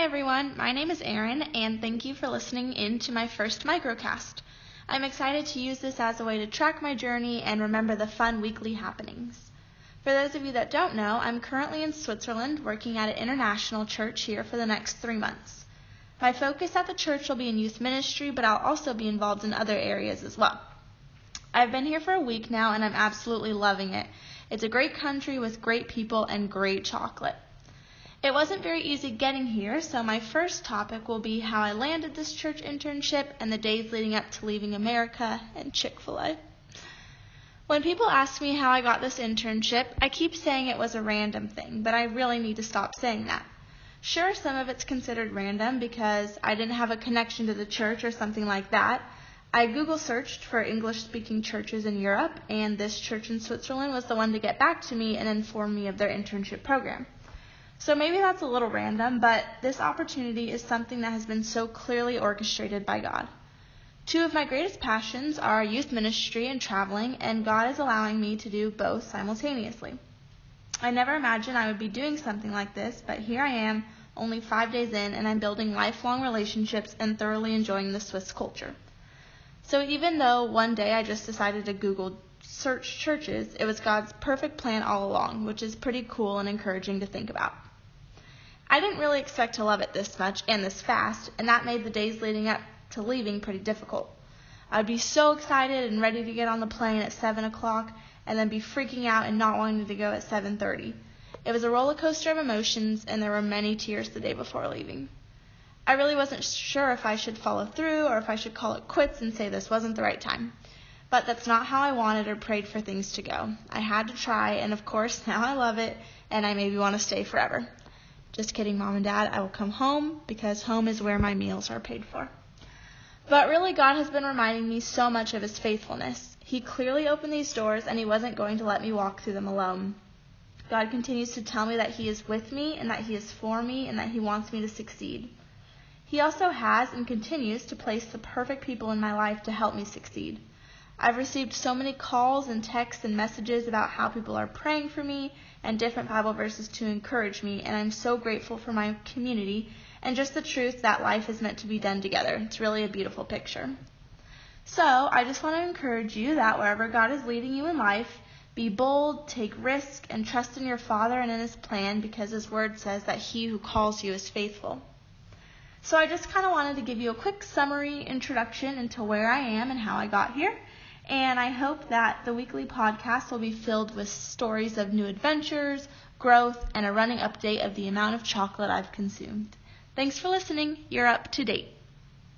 Hi everyone, my name is Erin, and thank you for listening in to my first microcast. I'm excited to use this as a way to track my journey and remember the fun weekly happenings. For those of you that don't know, I'm currently in Switzerland working at an international church here for the next three months. My focus at the church will be in youth ministry, but I'll also be involved in other areas as well. I've been here for a week now and I'm absolutely loving it. It's a great country with great people and great chocolate. It wasn't very easy getting here, so my first topic will be how I landed this church internship and the days leading up to leaving America and Chick fil A. When people ask me how I got this internship, I keep saying it was a random thing, but I really need to stop saying that. Sure, some of it's considered random because I didn't have a connection to the church or something like that. I Google searched for English speaking churches in Europe, and this church in Switzerland was the one to get back to me and inform me of their internship program. So maybe that's a little random, but this opportunity is something that has been so clearly orchestrated by God. Two of my greatest passions are youth ministry and traveling, and God is allowing me to do both simultaneously. I never imagined I would be doing something like this, but here I am, only five days in, and I'm building lifelong relationships and thoroughly enjoying the Swiss culture. So even though one day I just decided to Google search churches, it was God's perfect plan all along, which is pretty cool and encouraging to think about. I didn't really expect to love it this much and this fast, and that made the days leading up to leaving pretty difficult. I'd be so excited and ready to get on the plane at 7 o'clock and then be freaking out and not wanting to go at 7.30. It was a roller coaster of emotions, and there were many tears the day before leaving. I really wasn't sure if I should follow through or if I should call it quits and say this wasn't the right time. But that's not how I wanted or prayed for things to go. I had to try, and of course, now I love it, and I maybe want to stay forever. Just kidding, mom and dad. I will come home because home is where my meals are paid for. But really, God has been reminding me so much of his faithfulness. He clearly opened these doors and he wasn't going to let me walk through them alone. God continues to tell me that he is with me and that he is for me and that he wants me to succeed. He also has and continues to place the perfect people in my life to help me succeed. I've received so many calls and texts and messages about how people are praying for me and different Bible verses to encourage me, and I'm so grateful for my community and just the truth that life is meant to be done together. It's really a beautiful picture. So, I just want to encourage you that wherever God is leading you in life, be bold, take risk, and trust in your Father and in His plan because His Word says that He who calls you is faithful. So, I just kind of wanted to give you a quick summary introduction into where I am and how I got here and I hope that the weekly podcast will be filled with stories of new adventures, growth, and a running update of the amount of chocolate I've consumed. Thanks for listening. You're up to date.